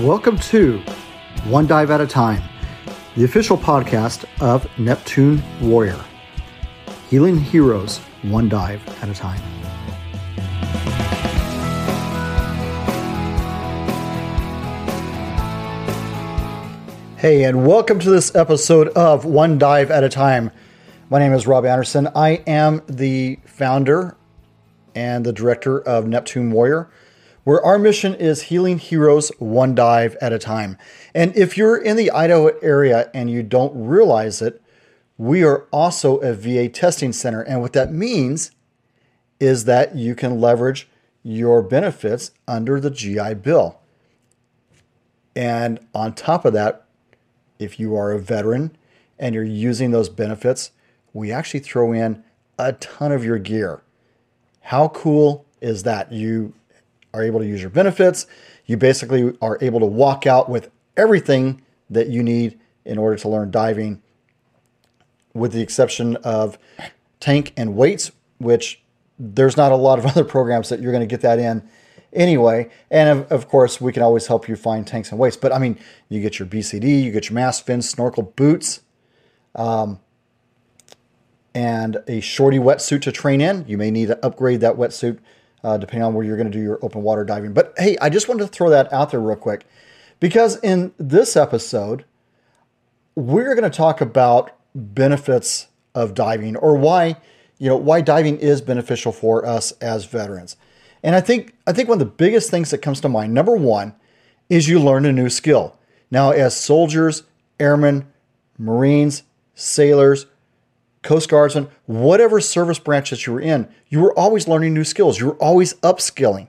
Welcome to One Dive at a Time, the official podcast of Neptune Warrior, healing heroes one dive at a time. Hey, and welcome to this episode of One Dive at a Time. My name is Rob Anderson. I am the founder and the director of Neptune Warrior where our mission is healing heroes one dive at a time. And if you're in the Idaho area and you don't realize it, we are also a VA testing center. And what that means is that you can leverage your benefits under the GI Bill. And on top of that, if you are a veteran and you're using those benefits, we actually throw in a ton of your gear. How cool is that? You are able to use your benefits. You basically are able to walk out with everything that you need in order to learn diving, with the exception of tank and weights, which there's not a lot of other programs that you're going to get that in anyway. And of, of, course, we can always help you find tanks and weights. But I mean, you get your BCD, you get your mask, fins, snorkel, boots, um, and a shorty wetsuit to train in. You may need to upgrade that wetsuit uh, depending on where you're going to do your open water diving. But hey, I just wanted to throw that out there real quick because in this episode, we're going to talk about benefits of diving or why you know why diving is beneficial for us as veterans. And I think I think one of the biggest things that comes to mind, number one, is you learn a new skill. Now, as soldiers, airmen, Marines, sailors, Coast Guardsmen, whatever service branch that you were in, you were always learning new skills. You were always upskilling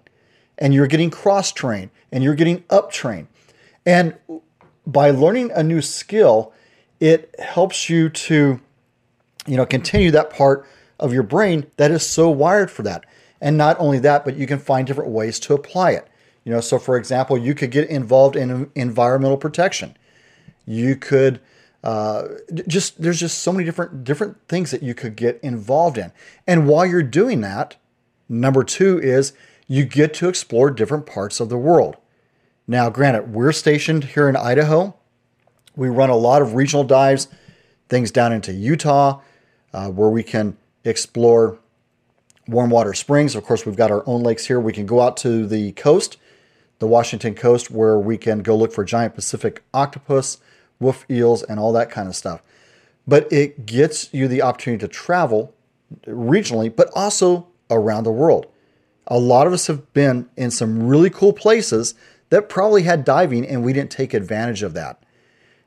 and you're getting cross trained and you're getting up trained. And by learning a new skill, it helps you to, you know, continue that part of your brain that is so wired for that. And not only that, but you can find different ways to apply it. You know, so for example, you could get involved in environmental protection. You could uh, just there's just so many different different things that you could get involved in. And while you're doing that, number two is you get to explore different parts of the world. Now, granted, we're stationed here in Idaho. We run a lot of regional dives, things down into Utah, uh, where we can explore warm water springs. Of course, we've got our own lakes here. We can go out to the coast, the Washington coast, where we can go look for giant Pacific octopus wolf eels, and all that kind of stuff. But it gets you the opportunity to travel regionally, but also around the world. A lot of us have been in some really cool places that probably had diving and we didn't take advantage of that.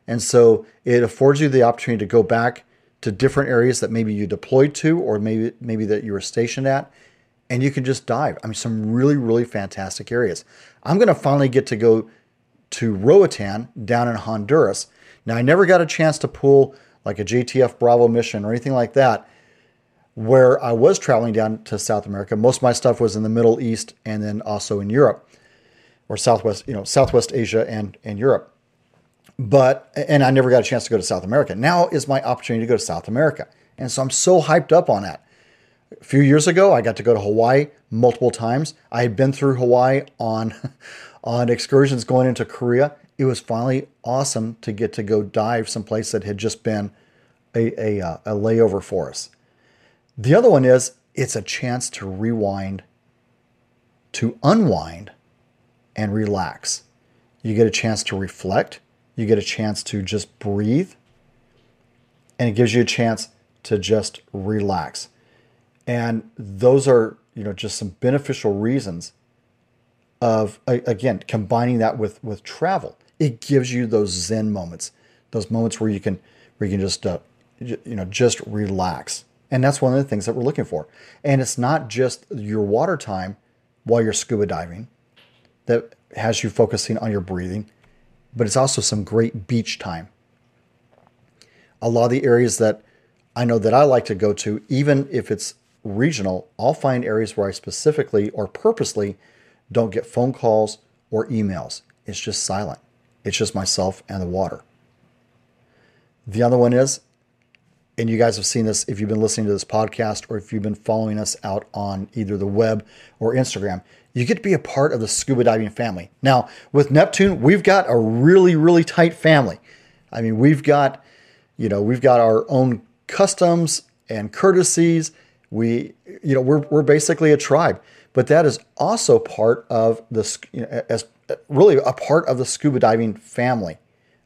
And so it affords you the opportunity to go back to different areas that maybe you deployed to or maybe maybe that you were stationed at and you can just dive. I mean some really really fantastic areas. I'm going to finally get to go to Roatan down in Honduras now, I never got a chance to pull like a JTF Bravo mission or anything like that where I was traveling down to South America. Most of my stuff was in the Middle East and then also in Europe or Southwest, you know, Southwest Asia and, and Europe. But, and I never got a chance to go to South America. Now is my opportunity to go to South America. And so I'm so hyped up on that. A few years ago, I got to go to Hawaii multiple times. I had been through Hawaii on, on excursions going into Korea it was finally awesome to get to go dive someplace that had just been a, a, uh, a layover for us. The other one is it's a chance to rewind, to unwind, and relax. You get a chance to reflect, you get a chance to just breathe, and it gives you a chance to just relax. And those are, you know, just some beneficial reasons of again combining that with with travel it gives you those zen moments, those moments where you can where you can just uh, you know just relax. And that's one of the things that we're looking for. And it's not just your water time while you're scuba diving that has you focusing on your breathing, but it's also some great beach time. A lot of the areas that I know that I like to go to, even if it's regional, I'll find areas where I specifically or purposely don't get phone calls or emails. It's just silent. It's just myself and the water. The other one is and you guys have seen this if you've been listening to this podcast or if you've been following us out on either the web or Instagram, you get to be a part of the scuba diving family. Now, with Neptune, we've got a really, really tight family. I mean, we've got, you know, we've got our own customs and courtesies. We, you know, we're, we're basically a tribe, but that is also part of the, you know, as really a part of the scuba diving family.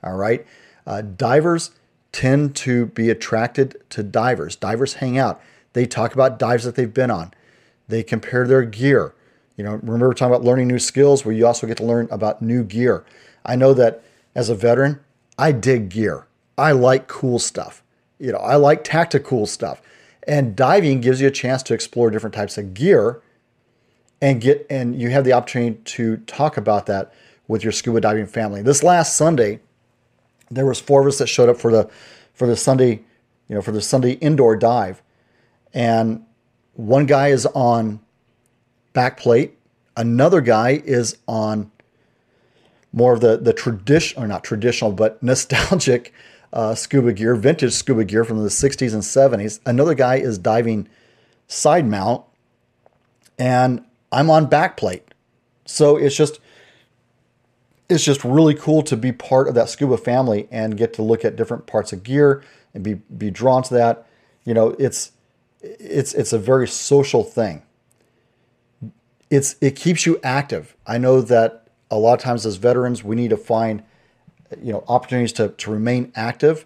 All right. Uh, divers tend to be attracted to divers. Divers hang out. They talk about dives that they've been on. They compare their gear. You know, remember talking about learning new skills where you also get to learn about new gear. I know that as a veteran, I dig gear. I like cool stuff. You know, I like tactical stuff. And diving gives you a chance to explore different types of gear and get and you have the opportunity to talk about that with your scuba diving family. This last Sunday, there was four of us that showed up for the for the Sunday, you know, for the Sunday indoor dive, and one guy is on back plate, another guy is on more of the the tradition or not traditional but nostalgic uh, scuba gear, vintage scuba gear from the 60s and 70s. Another guy is diving side mount, and I'm on back plate. So it's just it's just really cool to be part of that scuba family and get to look at different parts of gear and be be drawn to that. You know, it's it's it's a very social thing. It's it keeps you active. I know that a lot of times as veterans we need to find you know opportunities to, to remain active.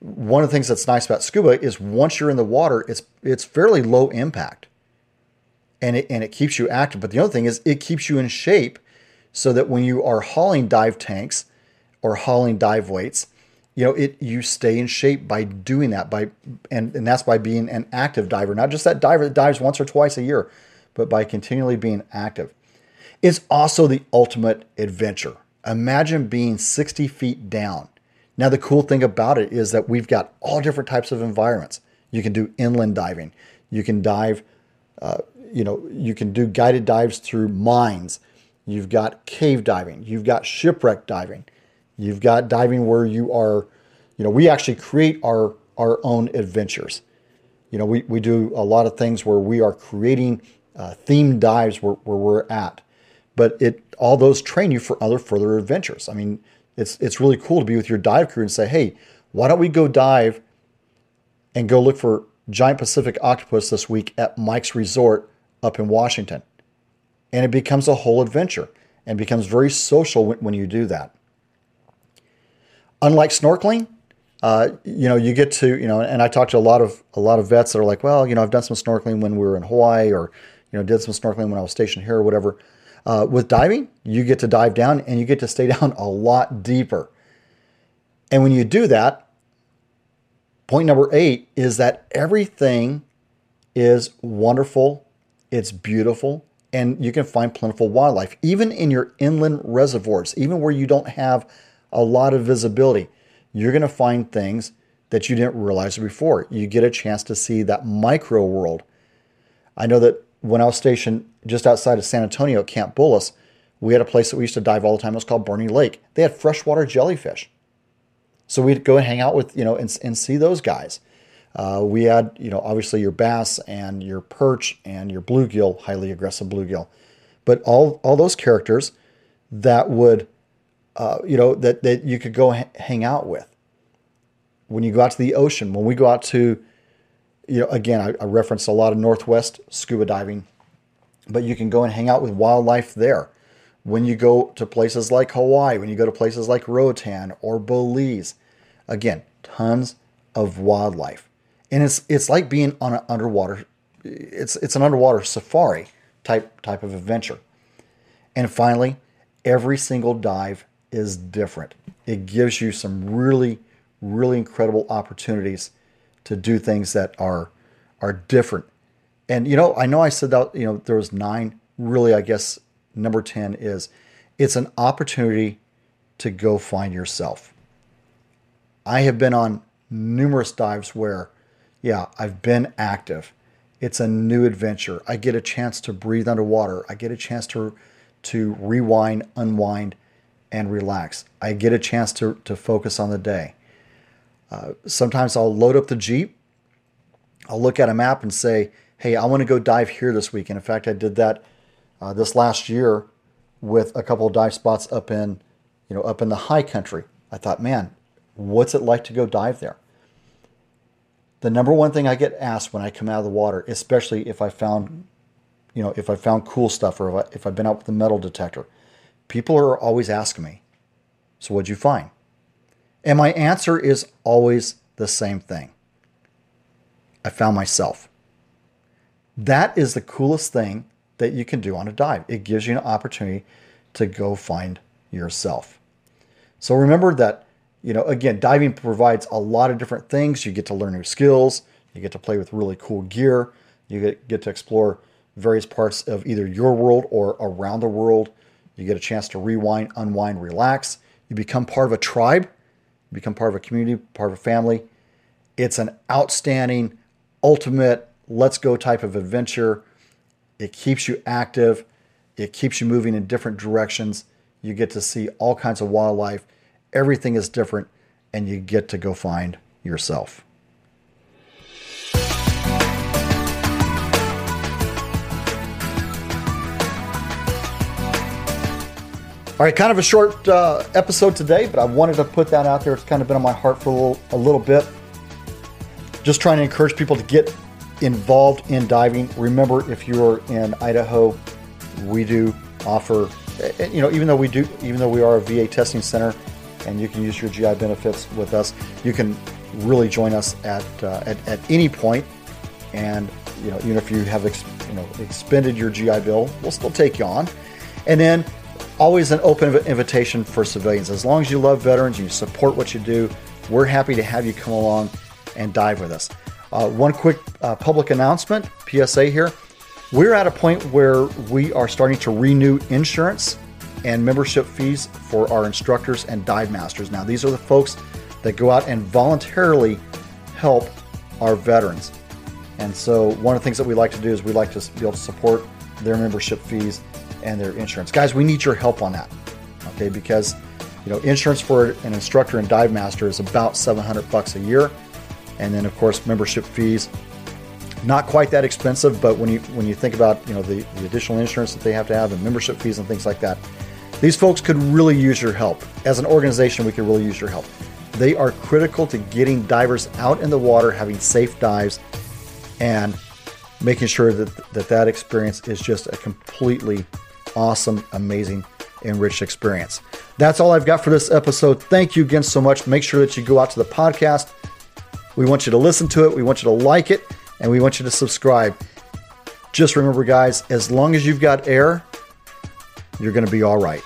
One of the things that's nice about scuba is once you're in the water, it's it's fairly low impact. And it and it keeps you active. But the other thing is it keeps you in shape so that when you are hauling dive tanks or hauling dive weights, you know, it you stay in shape by doing that by and, and that's by being an active diver, not just that diver that dives once or twice a year, but by continually being active. It's also the ultimate adventure. Imagine being 60 feet down. Now, the cool thing about it is that we've got all different types of environments. You can do inland diving. You can dive, uh, you know, you can do guided dives through mines. You've got cave diving. You've got shipwreck diving. You've got diving where you are, you know, we actually create our, our own adventures. You know, we, we do a lot of things where we are creating uh, themed dives where, where we're at. But it all those train you for other further adventures. I mean, it's it's really cool to be with your dive crew and say, hey, why don't we go dive and go look for giant Pacific octopus this week at Mike's Resort up in Washington? and it becomes a whole adventure and becomes very social when, when you do that. Unlike snorkeling, uh, you know, you get to, you know, and I talked to a lot of a lot of vets that are like, well, you know, I've done some snorkeling when we were in Hawaii, or you know, did some snorkeling when I was stationed here, or whatever. Uh, with diving, you get to dive down and you get to stay down a lot deeper. And when you do that, point number eight is that everything is wonderful, it's beautiful, and you can find plentiful wildlife, even in your inland reservoirs, even where you don't have a lot of visibility. You're going to find things that you didn't realize before. You get a chance to see that micro world. I know that when I was stationed just outside of San Antonio at Camp Bullis, we had a place that we used to dive all the time. It was called Bernie Lake. They had freshwater jellyfish. So we'd go and hang out with, you know, and, and see those guys. Uh, we had, you know, obviously your bass and your perch and your bluegill, highly aggressive bluegill, but all all those characters that would, uh, you know, that that you could go ha- hang out with. When you go out to the ocean, when we go out to, you know, again, I, I referenced a lot of Northwest scuba diving, but you can go and hang out with wildlife there. When you go to places like Hawaii, when you go to places like Roatan or Belize, again, tons of wildlife and it's it's like being on an underwater it's it's an underwater safari type type of adventure. And finally, every single dive is different. It gives you some really really incredible opportunities to do things that are are different. And you know, I know I said that you know there was 9, really I guess number 10 is it's an opportunity to go find yourself. I have been on numerous dives where yeah, I've been active. It's a new adventure. I get a chance to breathe underwater. I get a chance to to rewind, unwind, and relax. I get a chance to, to focus on the day. Uh, sometimes I'll load up the Jeep I'll look at a map and say, hey, I want to go dive here this week. And in fact, I did that uh, this last year with a couple of dive spots up in, you know, up in the high country. I thought, man, what's it like to go dive there? The number one thing I get asked when I come out of the water, especially if I found, you know, if I found cool stuff or if, I, if I've been out with the metal detector, people are always asking me, so what'd you find? And my answer is always the same thing. I found myself. That is the coolest thing that you can do on a dive. It gives you an opportunity to go find yourself. So remember that, you know, again, diving provides a lot of different things. You get to learn new skills, you get to play with really cool gear, you get, get to explore various parts of either your world or around the world. You get a chance to rewind, unwind, relax. You become part of a tribe, become part of a community, part of a family. It's an outstanding, ultimate, let's go type of adventure it keeps you active, it keeps you moving in different directions. You get to see all kinds of wildlife. Everything is different, and you get to go find yourself. All right, kind of a short uh, episode today, but I wanted to put that out there. It's kind of been on my heart for a little, a little bit. Just trying to encourage people to get involved in diving, remember if you're in Idaho, we do offer, you know, even though we do, even though we are a VA testing center, and you can use your GI benefits with us, you can really join us at uh, at, at any point, and you know, even if you have ex, you know expended your GI Bill, we'll still take you on, and then always an open invitation for civilians. As long as you love veterans and you support what you do, we're happy to have you come along and dive with us. Uh, one quick uh, public announcement PSA here. We're at a point where we are starting to renew insurance and membership fees for our instructors and dive masters. Now, these are the folks that go out and voluntarily help our veterans. And so, one of the things that we like to do is we like to be able to support their membership fees and their insurance. Guys, we need your help on that. Okay, because you know, insurance for an instructor and dive master is about 700 bucks a year and then of course membership fees. Not quite that expensive, but when you when you think about you know the, the additional insurance that they have to have and membership fees and things like that, these folks could really use your help. As an organization, we could really use your help. They are critical to getting divers out in the water, having safe dives, and making sure that that, that experience is just a completely awesome, amazing, enriched experience. That's all I've got for this episode. Thank you again so much. Make sure that you go out to the podcast we want you to listen to it, we want you to like it, and we want you to subscribe. Just remember, guys, as long as you've got air, you're going to be all right.